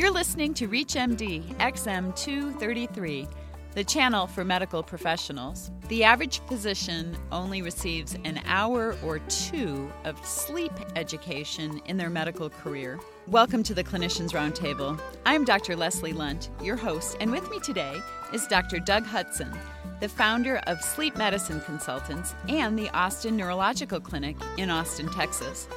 You're listening to ReachMD XM233, the channel for medical professionals. The average physician only receives an hour or two of sleep education in their medical career. Welcome to the Clinicians Roundtable. I'm Dr. Leslie Lundt, your host, and with me today is Dr. Doug Hudson, the founder of Sleep Medicine Consultants and the Austin Neurological Clinic in Austin, Texas.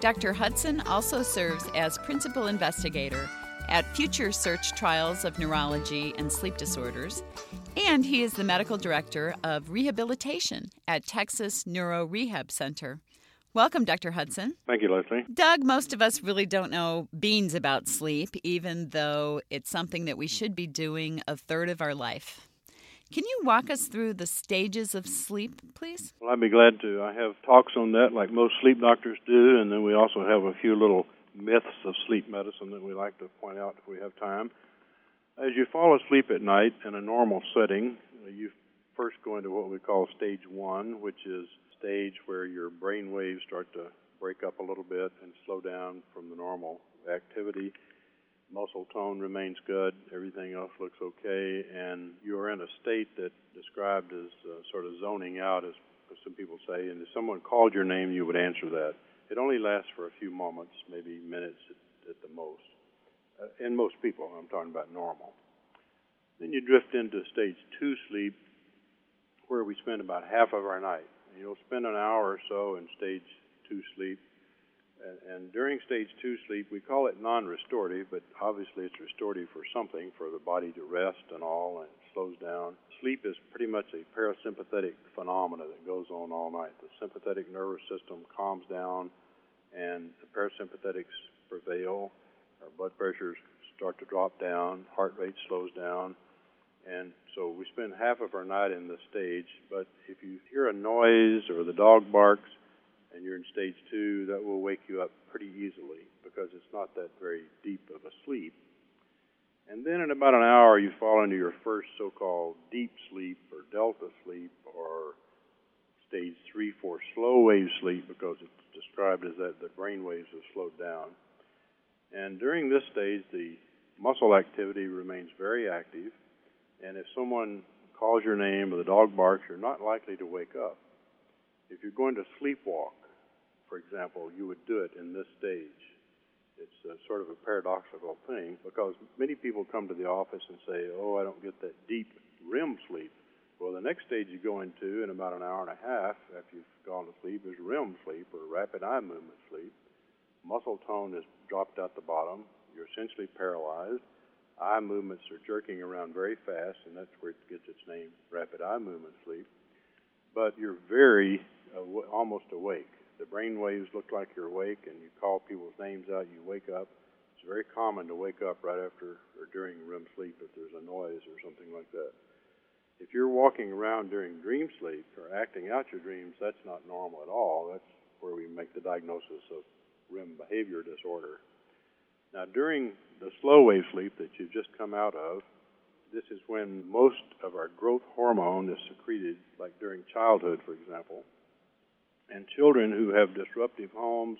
Dr. Hudson also serves as principal investigator at future search trials of neurology and sleep disorders, and he is the medical director of rehabilitation at Texas Neuro Rehab Center. Welcome, Dr. Hudson. Thank you, Leslie. Doug, most of us really don't know beans about sleep, even though it's something that we should be doing a third of our life. Can you walk us through the stages of sleep, please? Well, I'd be glad to. I have talks on that like most sleep doctors do, and then we also have a few little myths of sleep medicine that we like to point out if we have time. As you fall asleep at night in a normal setting, you first go into what we call stage one, which is stage where your brain waves start to break up a little bit and slow down from the normal activity. Muscle tone remains good, everything else looks okay, and you're in a state that described as uh, sort of zoning out, as some people say, and if someone called your name, you would answer that. It only lasts for a few moments, maybe minutes at, at the most. Uh, in most people, I'm talking about normal. Then you drift into stage two sleep, where we spend about half of our night. You'll spend an hour or so in stage two sleep. And, and during stage two sleep, we call it non restorative, but obviously it's restorative for something, for the body to rest and all, and slows down. Sleep is pretty much a parasympathetic phenomena that goes on all night. The sympathetic nervous system calms down, and the parasympathetics prevail. Our blood pressures start to drop down, heart rate slows down, and so we spend half of our night in this stage. But if you hear a noise or the dog barks and you're in stage two, that will wake you up pretty easily because it's not that very deep of a sleep. And then in about an hour, you fall into your first so called deep sleep or delta sleep or stage three, four slow wave sleep because it's described as that the brain waves have slowed down. And during this stage, the muscle activity remains very active. And if someone calls your name or the dog barks, you're not likely to wake up. If you're going to sleepwalk, for example, you would do it in this stage. It's a, sort of a paradoxical thing because many people come to the office and say, "Oh, I don't get that deep REM sleep." Well, the next stage you go into in about an hour and a half after you've gone to sleep is REM sleep or rapid eye movement sleep. Muscle tone is dropped out the bottom. You're essentially paralyzed. Eye movements are jerking around very fast, and that's where it gets its name, rapid eye movement sleep. But you're very uh, almost awake. The brain waves look like you're awake, and you call people's names out. You wake up. It's very common to wake up right after or during REM sleep if there's a noise or something like that. If you're walking around during dream sleep or acting out your dreams, that's not normal at all. That's where we make the diagnosis of REM behavior disorder. Now, during the slow wave sleep that you've just come out of, this is when most of our growth hormone is secreted, like during childhood, for example. And children who have disruptive homes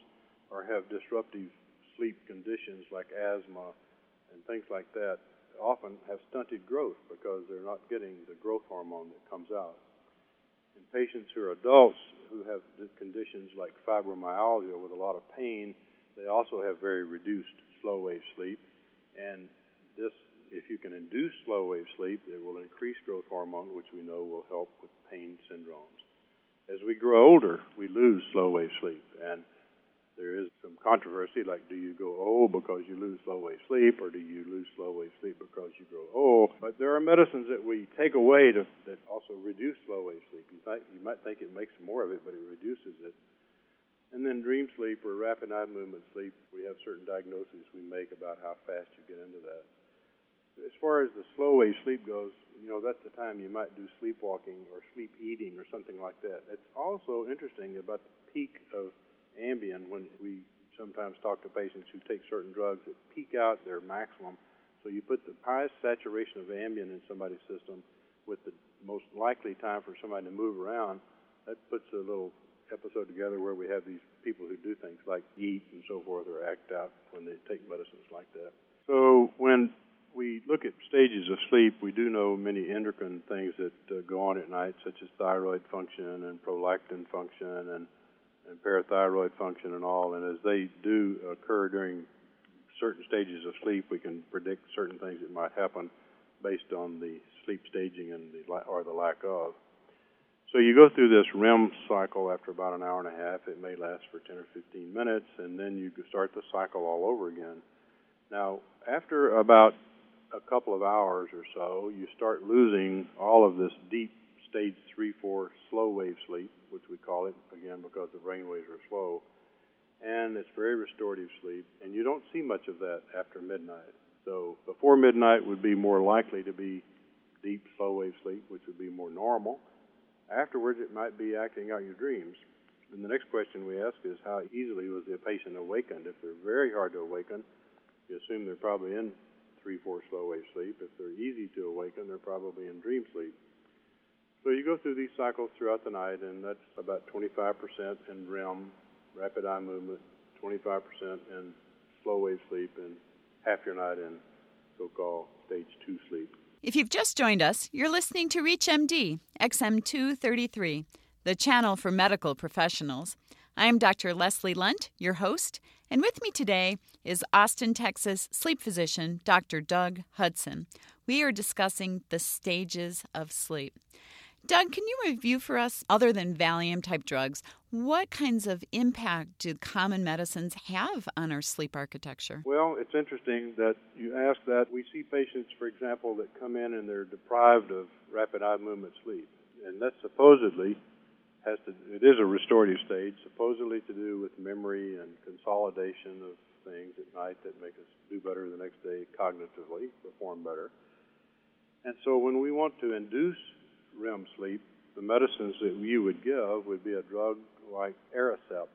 or have disruptive sleep conditions like asthma and things like that often have stunted growth because they're not getting the growth hormone that comes out. In patients who are adults who have conditions like fibromyalgia with a lot of pain, they also have very reduced slow wave sleep. And this, if you can induce slow wave sleep, it will increase growth hormone, which we know will help with pain syndromes. As we grow older, we lose slow wave sleep. And there is some controversy like do you go old because you lose slow wave sleep or do you lose slow wave sleep because you grow old but there are medicines that we take away to, that also reduce slow wave sleep. You, might, you might think it makes more of it but it reduces it. And then dream sleep or rapid eye movement sleep we have certain diagnoses we make about how fast you get into that. As far as the slow wave sleep goes you know that's the time you might do sleepwalking or sleep eating or something like that it's also interesting about the peak of Ambien when we sometimes talk to patients who take certain drugs that peak out their maximum. So you put the highest saturation of Ambien in somebody's system with the most likely time for somebody to move around. That puts a little episode together where we have these people who do things like eat and so forth or act out when they take medicines like that. So when we look at stages of sleep, we do know many endocrine things that uh, go on at night, such as thyroid function and prolactin function and, and parathyroid function and all. And as they do occur during certain stages of sleep, we can predict certain things that might happen based on the sleep staging and the or the lack of. So you go through this REM cycle after about an hour and a half. It may last for 10 or 15 minutes, and then you start the cycle all over again. Now, after about a couple of hours or so, you start losing all of this deep stage 3 4 slow wave sleep, which we call it, again, because the brain waves are slow. And it's very restorative sleep, and you don't see much of that after midnight. So before midnight would be more likely to be deep slow wave sleep, which would be more normal. Afterwards, it might be acting out your dreams. And the next question we ask is how easily was the patient awakened? If they're very hard to awaken, you assume they're probably in 3 4 slow wave sleep. If they're easy to awaken, they're probably in dream sleep. So you go through these cycles throughout the night, and that's about 25% in REM, rapid eye movement, 25% in slow wave sleep, and half your night in so called stage 2 sleep. If you've just joined us, you're listening to ReachMD, XM233, the channel for medical professionals. I'm Dr. Leslie Lundt, your host, and with me today is Austin, Texas sleep physician Dr. Doug Hudson. We are discussing the stages of sleep. Doug, can you review for us, other than Valium type drugs, what kinds of impact do common medicines have on our sleep architecture? Well, it's interesting that you ask that. We see patients, for example, that come in and they're deprived of rapid eye movement sleep. And that supposedly it is a restorative stage, supposedly to do with memory and consolidation of things at night that make us do better the next day cognitively, perform better. And so when we want to induce REM sleep, the medicines that you would give would be a drug like Aricept,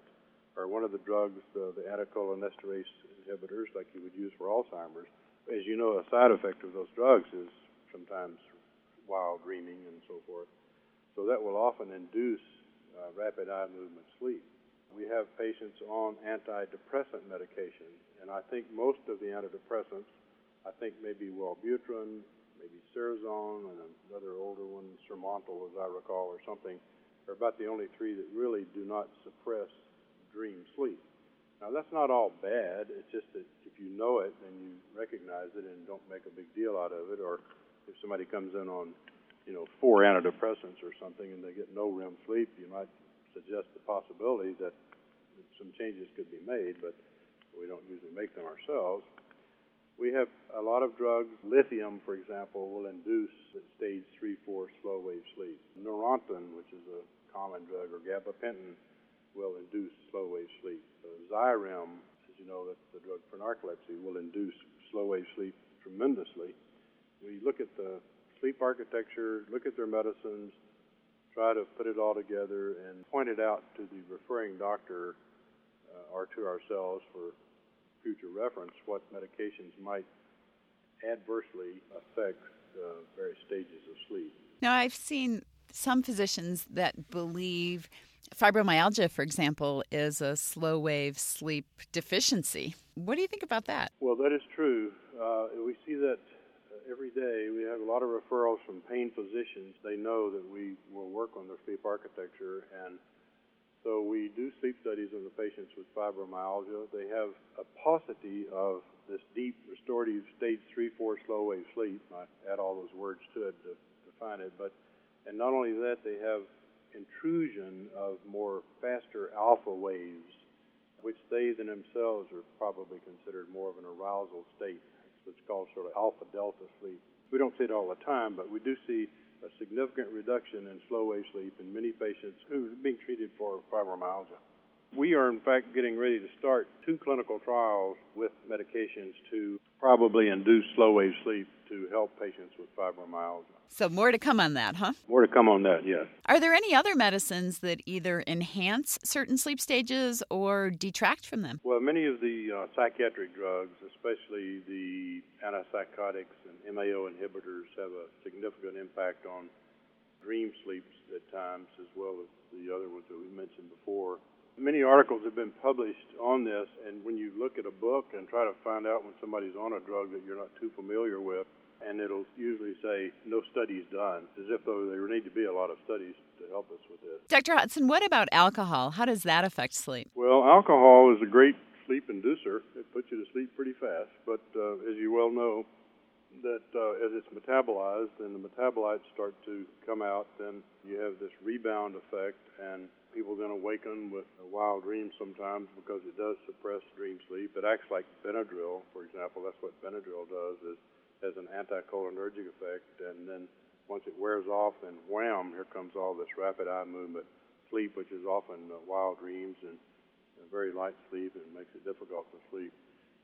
or one of the drugs, the, the acetylcholinesterase inhibitors, like you would use for Alzheimer's. As you know, a side effect of those drugs is sometimes wild dreaming and so forth. So that will often induce uh, rapid eye movement sleep. We have patients on antidepressant medication, and I think most of the antidepressants, I think maybe Wellbutrin, maybe Serzone, and another older one, Surmontil, as I recall, or something, are about the only three that really do not suppress dream sleep. Now, that's not all bad. It's just that if you know it and you recognize it and don't make a big deal out of it, or if somebody comes in on you know, four antidepressants or something and they get no REM sleep, you might suggest the possibility that some changes could be made, but we don't usually make them ourselves. We have a lot of drugs. Lithium, for example, will induce stage 3 4 slow wave sleep. Neurontin, which is a common drug, or gabapentin, will induce slow wave sleep. Uh, Xyrem, as you know, that's the drug for narcolepsy, will induce slow wave sleep tremendously. We look at the sleep architecture, look at their medicines, try to put it all together, and point it out to the referring doctor uh, or to ourselves for future reference what medications might adversely affect uh, various stages of sleep. Now, I've seen some physicians that believe fibromyalgia, for example, is a slow wave sleep deficiency. What do you think about that? Well, that is true. Uh, we see that every day. We have a lot of referrals from pain physicians. They know that we will work on their sleep architecture, and so we do sleep studies on the patients with fibromyalgia. They have a paucity of this deep restorative stage 3 4 slow wave sleep. I add all those words to it to define it. But, and not only that, they have intrusion of more faster alpha waves, which they themselves are probably considered more of an arousal state what's called sort of alpha delta sleep. We don't see it all the time, but we do see a significant reduction in slow wave sleep in many patients who are being treated for fibromyalgia. We are, in fact, getting ready to start two clinical trials with medications to probably induce slow wave sleep to help patients with fibromyalgia. So, more to come on that, huh? More to come on that, yes. Are there any other medicines that either enhance certain sleep stages or detract from them? Well, many of the uh, psychiatric drugs, especially the antipsychotics and MAO inhibitors, have a significant impact on dream sleeps at times as well as the other ones that we mentioned before. Many articles have been published on this, and when you look at a book and try to find out when somebody's on a drug that you're not too familiar with, and it'll usually say no studies done, as if though there need to be a lot of studies to help us with this. Dr. Hudson, what about alcohol? How does that affect sleep? Well, alcohol is a great sleep inducer. It puts you to sleep pretty fast, but uh, as you well know, that uh, as it's metabolized and the metabolites start to come out, then you have this rebound effect, and people then awaken with wild dreams sometimes because it does suppress dream sleep. It acts like Benadryl, for example. That's what Benadryl does is has an anticholinergic effect, and then once it wears off, then wham, here comes all this rapid eye movement sleep, which is often uh, wild dreams and very light sleep, and makes it difficult to sleep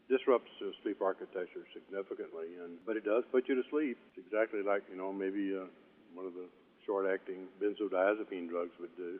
disrupts the sleep architecture significantly, and but it does put you to sleep. It's exactly like you know maybe uh, one of the short-acting benzodiazepine drugs would do.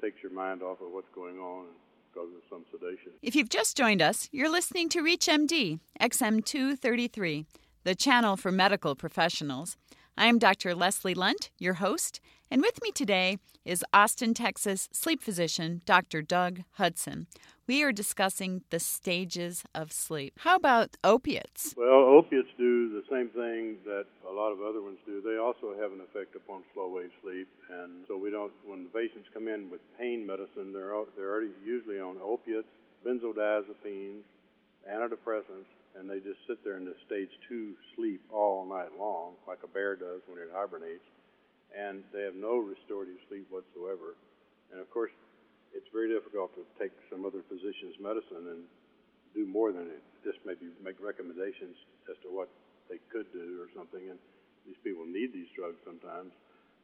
Takes your mind off of what's going on and causes some sedation. If you've just joined us, you're listening to ReachMD XM233, the channel for medical professionals. I am Dr. Leslie Lundt, your host, and with me today is Austin, Texas sleep physician Dr. Doug Hudson. We are discussing the stages of sleep. How about opiates? Well, opiates do the same thing that a lot of other ones do. They also have an effect upon slow wave sleep, and so we don't. When the patients come in with pain medicine, they're they're already usually on opiates, benzodiazepines, antidepressants, and they just sit there in this stage two sleep all night long, like a bear does when it hibernates, and they have no restorative sleep whatsoever. And of course, it's very difficult to take some other physician's medicine and do more than it. Just maybe make recommendations as to what they could do or something. And these people need these drugs sometimes.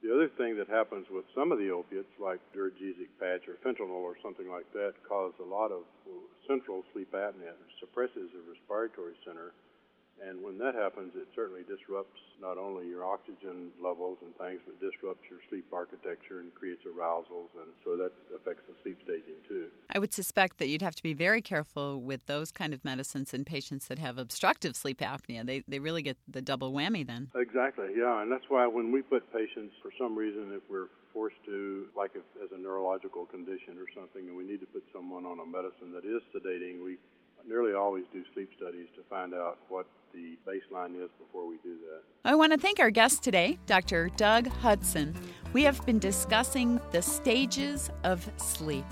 The other thing that happens with some of the opiates, like Duragesic patch or fentanyl or something like that, cause a lot of central sleep apnea. It suppresses the respiratory center and when that happens, it certainly disrupts not only your oxygen levels and things, but disrupts your sleep architecture and creates arousals. And so that affects the sleep staging too. I would suspect that you'd have to be very careful with those kind of medicines in patients that have obstructive sleep apnea. They, they really get the double whammy then. Exactly, yeah. And that's why when we put patients, for some reason, if we're forced to, like if, as a neurological condition or something, and we need to put someone on a medicine that is sedating, we nearly always do sleep studies to find out what the baseline is before we do that. I want to thank our guest today, Dr. Doug Hudson. We have been discussing the stages of sleep.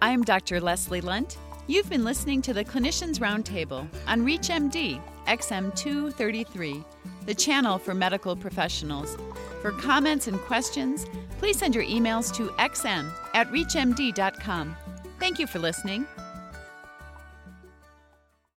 I am Dr. Leslie Lundt. You've been listening to the Clinicians Roundtable on ReachMD XM233, the channel for medical professionals. For comments and questions, please send your emails to xm at reachmd.com. Thank you for listening.